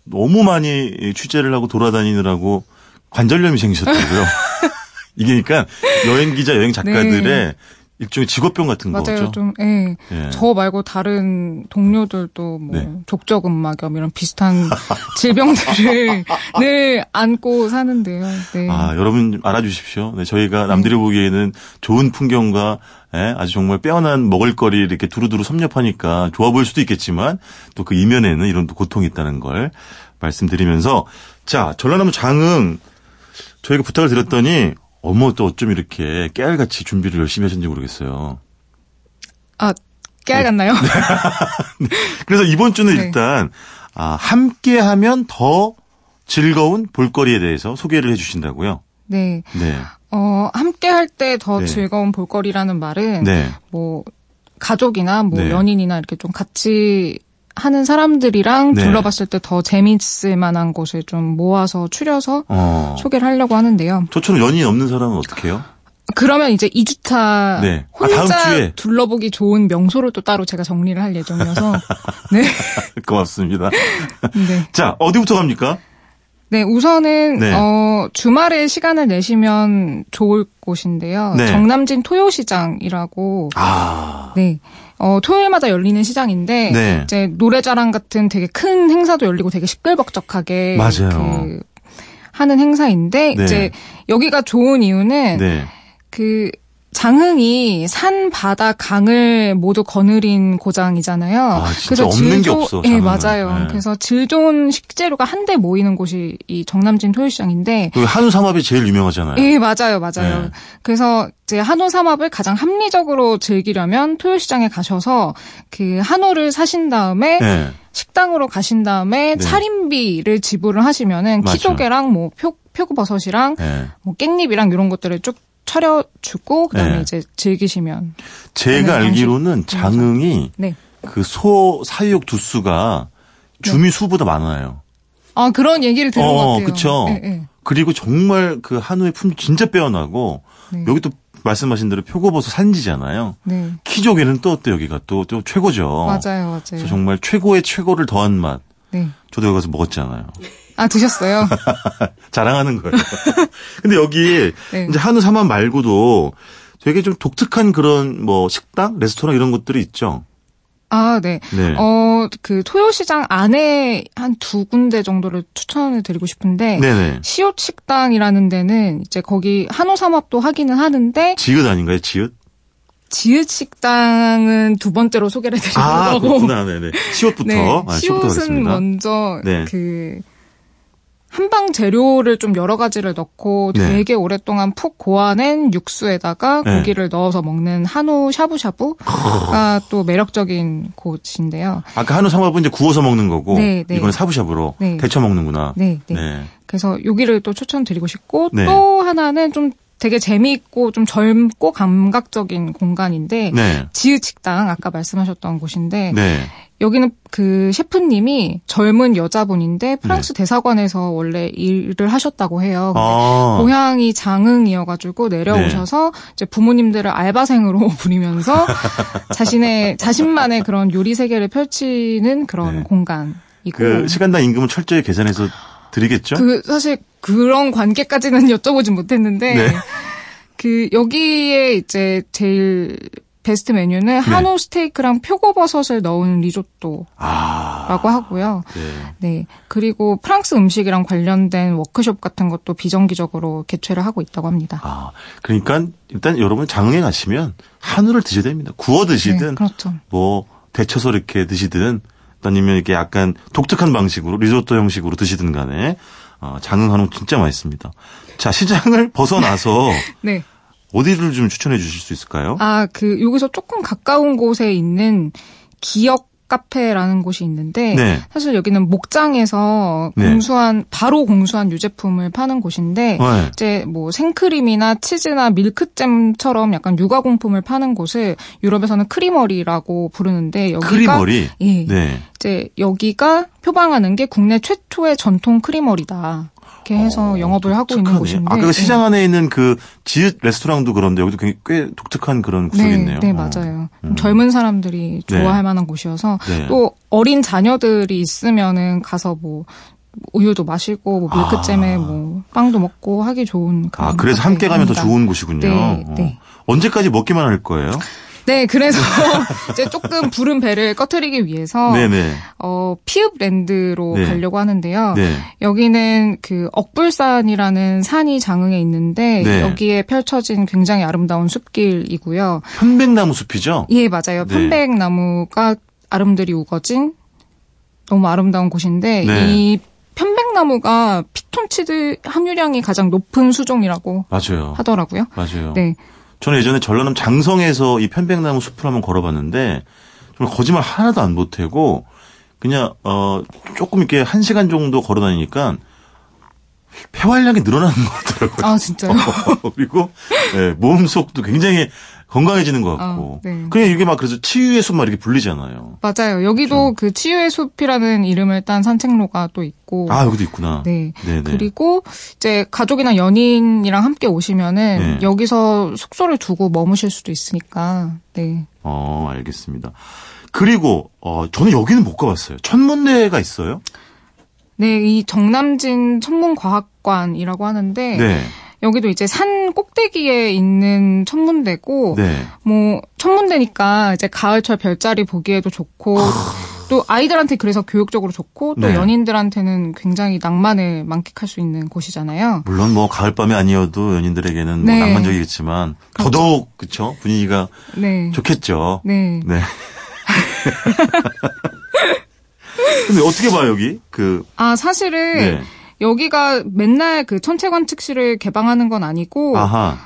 너무 많이 취재를 하고 돌아다니느라고 관절염이 생기셨다고요. (laughs) 이게 그러니까 여행 기자, 여행 작가들의 네. 일종의 직업병 같은 맞아요. 거죠. 좀, 예. 예. 저 말고 다른 동료들도 뭐 네. 족저근막염 이런 비슷한 (laughs) 질병들을 늘 안고 사는데요. 네. 아, 여러분 좀 알아주십시오. 네, 저희가 남들이 보기에는 좋은 풍경과 예, 아주 정말 빼어난 먹을거리 이렇게 두루두루 섭렵하니까 좋아 보일 수도 있겠지만 또 그 이면에는 이런 또 고통이 있다는 걸 말씀드리면서 자, 전라남도 장흥 저희가 부탁을 드렸더니 어머 또 어쩜 이렇게 깨알같이 준비를 열심히 하셨는지 모르겠어요. 아, 깨알 네. 같나요? (laughs) 그래서 이번 주는 네. 일단 아, 함께 하면 더 즐거운 볼거리에 대해서 소개를 해 주신다고요. 네. 네. 어, 함께 할 때더 네. 즐거운 볼거리라는 말은 네. 뭐 가족이나 뭐 네. 연인이나 이렇게 좀 같이 하는 사람들이랑 네. 둘러봤을 때 더 재밌을 만한 것을 좀 모아서 추려서 어. 소개를 하려고 하는데요. 저처럼 연인이 없는 사람은 어떻게 해요? 그러면 이제 2주차 네. 아, 혼자 다음 주에? 둘러보기 좋은 명소를 또 따로 제가 정리를 할 예정이어서 (laughs) 네. (laughs) 고맙습니다. 네. 자, 어디부터 갑니까? 네, 우선은 네. 어 주말에 시간을 내시면 좋을 곳인데요. 네. 정남진 토요시장이라고 아. 네. 어, 토요일마다 열리는 시장인데, 네. 이제 노래자랑 같은 되게 큰 행사도 열리고 되게 시끌벅적하게. 맞아요. 그, 하는 행사인데, 네. 이제 여기가 좋은 이유는, 네. 그, 장흥이 산, 바다, 강을 모두 거느린 고장이잖아요. 아, 진짜 없는 게 없어, 네. 맞아요. 네. 그래서 질 좋은 식재료가 한데 모이는 곳이 이 정남진 토요시장인데, 그 한우 삼합이 제일 유명하잖아요. 예, 맞아요, 맞아요. 네. 그래서 이제 한우 삼합을 가장 합리적으로 즐기려면 토요시장에 가셔서 그 한우를 사신 다음에 네. 식당으로 가신 다음에 네. 차림비를 지불을 하시면은. 키조개랑 뭐 표, 표고버섯이랑 네. 뭐 깻잎이랑 이런 것들을 쭉 차려주고 그다음에 네. 이제 즐기시면 제가 알기로는 장흥이 네. 그소 사육 두수가 주민 수보다 많아요. 아 그런 얘기를 들은 어, 것 같아요. 예. 그리고 정말 그 한우의 품질 진짜 빼어나고 네. 여기 또 말씀하신 대로 표고버섯 산지잖아요. 네. 키조개는 또 또 여기가 또, 또 최고죠. 맞아요, 맞아요. 정말 최고의 최고를 더한 맛. 네. 저도 여기 가서 먹었잖아요. 아 드셨어요? (laughs) 자랑하는 거예요. (laughs) 근데 여기 네. 이제 한우 삼합 말고도 되게 좀 독특한 그런 뭐 식당, 레스토랑 이런 것들이 있죠. 아, 네. 네. 어, 그 토요시장 안에 한 두 군데 정도를 추천을 드리고 싶은데 네네. 시옷 식당이라는 데는 이제 거기 한우 삼합도 하기는 하는데 지읒 아닌가요? 지읒? 지읒 식당은 두 번째로 소개를 드리는 아. 그렇구나. 네네. 시옷부터. 네. 아, 시옷부터 시옷은 하겠습니다. 먼저 네. 그 한방 재료를 좀 여러 가지를 넣고 네. 되게 오랫동안 푹 고아낸 육수에다가 네. 고기를 넣어서 먹는 한우 샤브샤브가 또 매력적인 곳인데요. 아까 한우 삼합은 이제 구워서 먹는 거고 네, 네. 이거는 샤브샤브로 네. 데쳐 먹는구나. 네, 네. 그래서 여기를 또 추천드리고 싶고 네. 또 하나는 좀 되게 재미있고 좀 젊고 감각적인 공간인데 네. 지읒 식당 아까 말씀하셨던 곳인데 네. 여기는 그 셰프님이 젊은 여자분인데 프랑스 네. 대사관에서 원래 일을 하셨다고 해요. 아. 고향이 장흥이어가지고 내려오셔서 네. 이제 부모님들을 알바생으로 (laughs) 부리면서 (laughs) 자신의 자신만의 그런 요리 세계를 펼치는 그런 네. 공간이고 그 시간당 임금을 철저히 계산해서 드리겠죠? 그 사실 그런 관계까지는 (laughs) 여쭤보진 못했는데 네. 그 여기에 이제 제일 베스트 네. 메뉴는 한우 스테이크랑 표고버섯을 넣은 리조또라고 아. 하고요. 네. 네. 그리고 프랑스 음식이랑 관련된 워크숍 같은 것도 비정기적으로 개최를 하고 있다고 합니다. 아, 그러니까 일단 여러분 장흥에 가시면 한우를 드셔야 됩니다. 구워 드시든 네, 그렇죠. 뭐 데쳐서 이렇게 드시든 아니면 이렇게 약간 독특한 방식으로 리조또 형식으로 드시든 간에 어, 장흥 한우 진짜 맛있습니다. 자, 시장을 (laughs) 벗어나서 (laughs) 네. 어디를 좀 추천해 주실 수 있을까요? 아, 그 여기서 조금 가까운 곳에 있는 기억 카페라는 곳이 있는데 네. 사실 여기는 목장에서 네. 공수한 바로 공수한 유제품을 파는 곳인데 네. 이제 뭐 생크림이나 치즈나 밀크잼처럼 약간 육아공품을 파는 곳을 유럽에서는 크리머리라고 부르는데 여기가 크리머리. 예. 네. 이제 여기가 표방하는 게 국내 최초의 전통 크리머리다. 이렇게 해서 어, 영업을 하고 있는 독특하네. 곳인데 아까 그 예. 시장 안에 있는 그 지읒 레스토랑도 그런데 여기도 굉장히 꽤 독특한 그런 구석이네요. 네, 네, 어. 맞아요. 음. 젊은 사람들이 네. 좋아할 만한 곳이어서 네. 또 어린 자녀들이 있으면은 가서 뭐 우유도 마시고 뭐 밀크잼에 아. 뭐 빵도 먹고 하기 좋은 그런 아, 그래서 함께 가면 더. 좋은 곳이군요. 네, 어. 네. 언제까지 먹기만 할 거예요? 네, 그래서 (laughs) 이제 조금 부른 배를 꺼트리기 위해서 네네. 어, 피읍랜드로 네. 가려고 하는데요. 네. 여기는 그 억불산이라는 산이 장흥에 있는데 네. 여기에 펼쳐진 굉장히 아름다운 숲길이고요. 편백나무 숲이죠? 예, 맞아요. 네. 편백나무가 아름드리 우거진 너무 아름다운 곳인데 네. 이 편백나무가 피톤치드 함유량이 가장 높은 수종이라고 맞아요. 하더라고요. 맞아요. 네. 저는 예전에 전라남 장성에서 이 편백나무 숲을 한번 걸어봤는데 정말 거짓말 하나도 안 보태고 그냥 어 조금 이렇게 한 시간 정도 걸어다니니까 폐활량이 늘어나는 것 같더라고요. 아, 진짜요? (laughs) 그리고 예, 몸속도 굉장히 건강해지는 것 같고. 아, 네. 그냥 이게 막 그래서 치유의 숲 막 이렇게 불리잖아요. 맞아요. 여기도 그 치유의 숲이라는 이름을 딴 산책로가 또 있고. 아 여기도 있구나. 네. 네네. 그리고 이제 가족이나 연인이랑 함께 오시면은 네. 여기서 숙소를 두고 머무실 수도 있으니까. 네. 어 알겠습니다. 그리고 어 저는 여기는 못 가봤어요. 천문대가 있어요? 네, 이 정남진 천문과학관이라고 하는데 네. 여기도 이제 산 꼭대기에 있는 천문대고 네. 뭐 천문대니까 이제 가을철 별자리 보기에도 좋고 또 아이들한테 그래서 교육적으로 좋고 또 네. 연인들한테는 굉장히 낭만을 만끽할 수 있는 곳이잖아요. 물론 뭐 가을밤이 아니어도 연인들에게는 네. 뭐 낭만적이겠지만 더더욱 그쵸 분위기가 네. 좋겠죠. 네. 네. (laughs) 근데 어떻게 봐요 여기 그 아, 사실은 네. 여기가 맨날 그 천체 관 측실을 개방하는 건 아니고 아하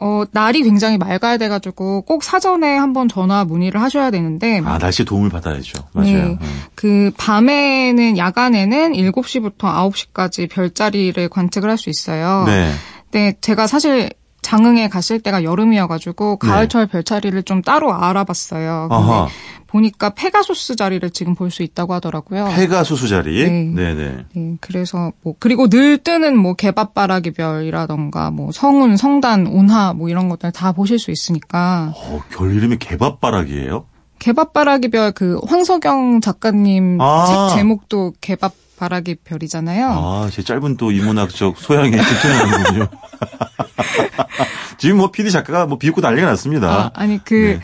어, 날이 굉장히 맑아야 돼 가지고 꼭 사전에 한번 전화 문의를 하셔야 되는데 아 날씨 도움을 받아야죠. 맞아요. 네. 네. 그 밤에는 야간에는 7시부터 9시까지 별자리를 관측을 할 수 있어요. 네. 근데 제가 사실 장흥에 갔을 때가 여름이어가지고 가을철 별자리를 좀 따로 알아봤어요. 근데 네. 아하 보니까 페가수스 자리를 지금 볼 수 있다고 하더라고요. 페가수수 자리. 네. 네네. 네, 그래서 뭐 그리고 늘 뜨는 뭐 개밥바라기 별이라던가 뭐 성운, 성단, 운하 뭐 이런 것들 다 보실 수 있으니까 어, 별 이름이 개밥바락이에요? 개밥바라기 별그 황석영 작가님 아. 책 제목도 개밥 바라기 별이잖아요. 아, 제 짧은 또 인문학적 소양에 집중하는군요. (laughs) 지금 뭐 PD 작가가 뭐 비웃고 난리가 났습니다. 아, 니그 네.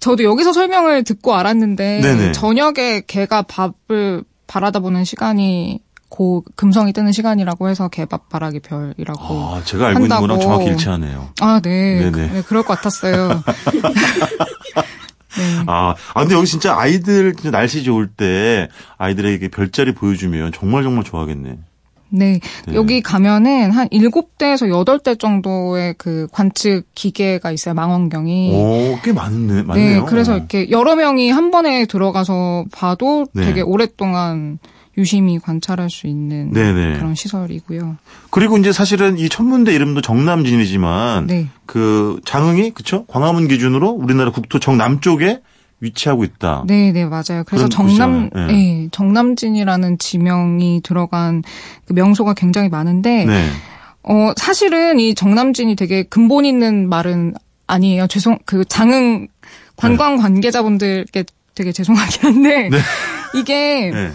저도 여기서 설명을 듣고 알았는데 네네. 저녁에 개가 밥을 바라다 보는 시간이 고 금성이 뜨는 시간이라고 해서 개밥 바라기 별이라고. 아, 제가 알고 있는 거랑 한다고. 정확히 일치하네요. 아, 네. 네네. 네, 그럴 것 같았어요. (laughs) 네. 아, 아, 근데 여기 진짜 아이들 진짜 날씨 좋을 때 아이들에게 별자리 보여주면 정말 정말 좋아하겠네. 네. 네. 여기 가면은 한 7대에서 8대 정도의 그 관측 기계가 있어요. 망원경이. 오, 꽤 많네, 많네요. 네. 그래서 이렇게 여러 명이 한 번에 들어가서 봐도 네. 되게 오랫동안 유심히 관찰할 수 있는 네네. 그런 시설이고요. 그리고 이제 사실은 이 천문대 이름도 정남진이지만 네. 그 장흥이 그쵸? 광화문 기준으로 우리나라 국토 정남쪽에 위치하고 있다. 네, 네, 맞아요. 그래서 정남, 곳이잖아요. 네. 네, 정남진이라는 지명이 들어간 그 명소가 굉장히 많은데, 네. 어, 사실은 이 정남진이 되게 근본 있는 말은 아니에요. 죄송, 그 장흥 관광 관계자분들께 되게 죄송하긴 한데, 이게 네.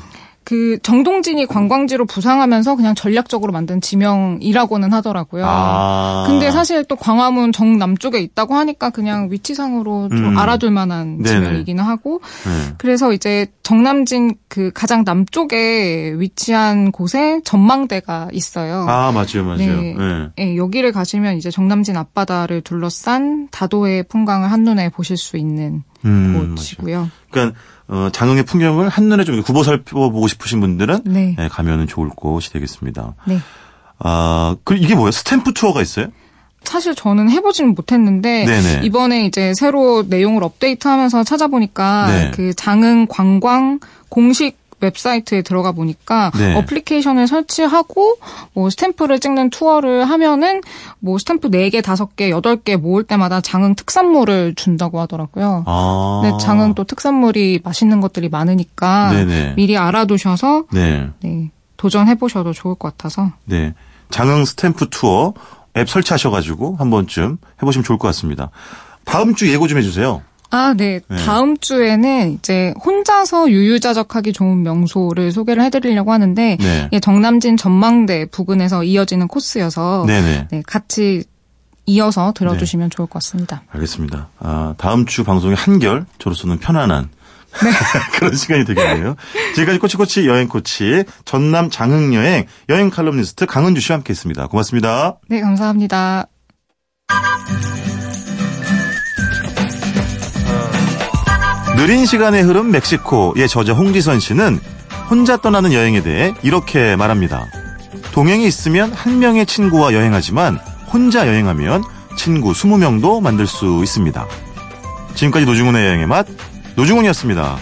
그 정동진이 관광지로 부상하면서 그냥 전략적으로 만든 지명이라고는 하더라고요. 아. 근데 사실 또 광화문 정남쪽에 있다고 하니까 그냥 위치상으로 좀 음. 알아둘 만한 네네. 지명이기는 하고, 네. 그래서 이제 정남진 그 가장 남쪽에 위치한 곳에 전망대가 있어요. 아, 맞아요, 맞아요. 네. 네. 예, 여기를 가시면 이제 정남진 앞바다를 둘러싼 다도의 풍광을 한눈에 보실 수 있는 음, 맞아요. 곳이고요. 그러니까 어, 장흥의 풍경을 한눈에 좀 굽어 살펴보고 싶으신 분들은 네. 네, 가면은 좋을 곳이 되겠습니다. 네. 아, 그 이게 뭐예요? 스탬프 투어가 있어요? 사실 저는 해보지는 못했는데 네네. 이번에 이제 새로 내용을 업데이트하면서 찾아보니까 네. 그 장흥 관광 공식 웹사이트에 들어가 보니까 네. 어플리케이션을 설치하고 뭐 스탬프를 찍는 투어를 하면은 뭐 스탬프 4개, 5개, 8개 모을 때마다 장흥 특산물을 준다고 하더라고요. 아. 근데 장흥 또 특산물이 맛있는 것들이 많으니까 네네. 미리 알아두셔서 네. 네, 도전해 보셔도 좋을 것 같아서. 네. 장흥 스탬프 투어 앱 설치하셔 가지고 한 번쯤 해 보시면 좋을 것 같습니다. 다음 주 예고 좀 해주세요. 아, 네. 네. 다음 주에는 이제 혼자서 유유자적하기 좋은 명소를 소개를 해드리려고 하는데 네. 정남진 전망대 부근에서 이어지는 코스여서 네네. 네, 같이 이어서 들어주시면 좋을 것 같습니다. 알겠습니다. 아, 다음 주 방송의 한결 저로서는 편안한 네. (laughs) 그런 시간이 되겠네요. 지금까지 꼬치꼬치 여행 코치 전남 장흥 여행 여행 칼럼니스트 강은주 씨와 함께했습니다. 고맙습니다. 네, 감사합니다. 느린 시간의 흐름 멕시코의 저자 홍지선 씨는 혼자 떠나는 여행에 대해 이렇게 말합니다. 동행이 있으면 한 명의 친구와 여행하지만 혼자 여행하면 친구 20명도 만들 수 있습니다. 지금까지 노중훈의 여행의 맛 노중훈이었습니다.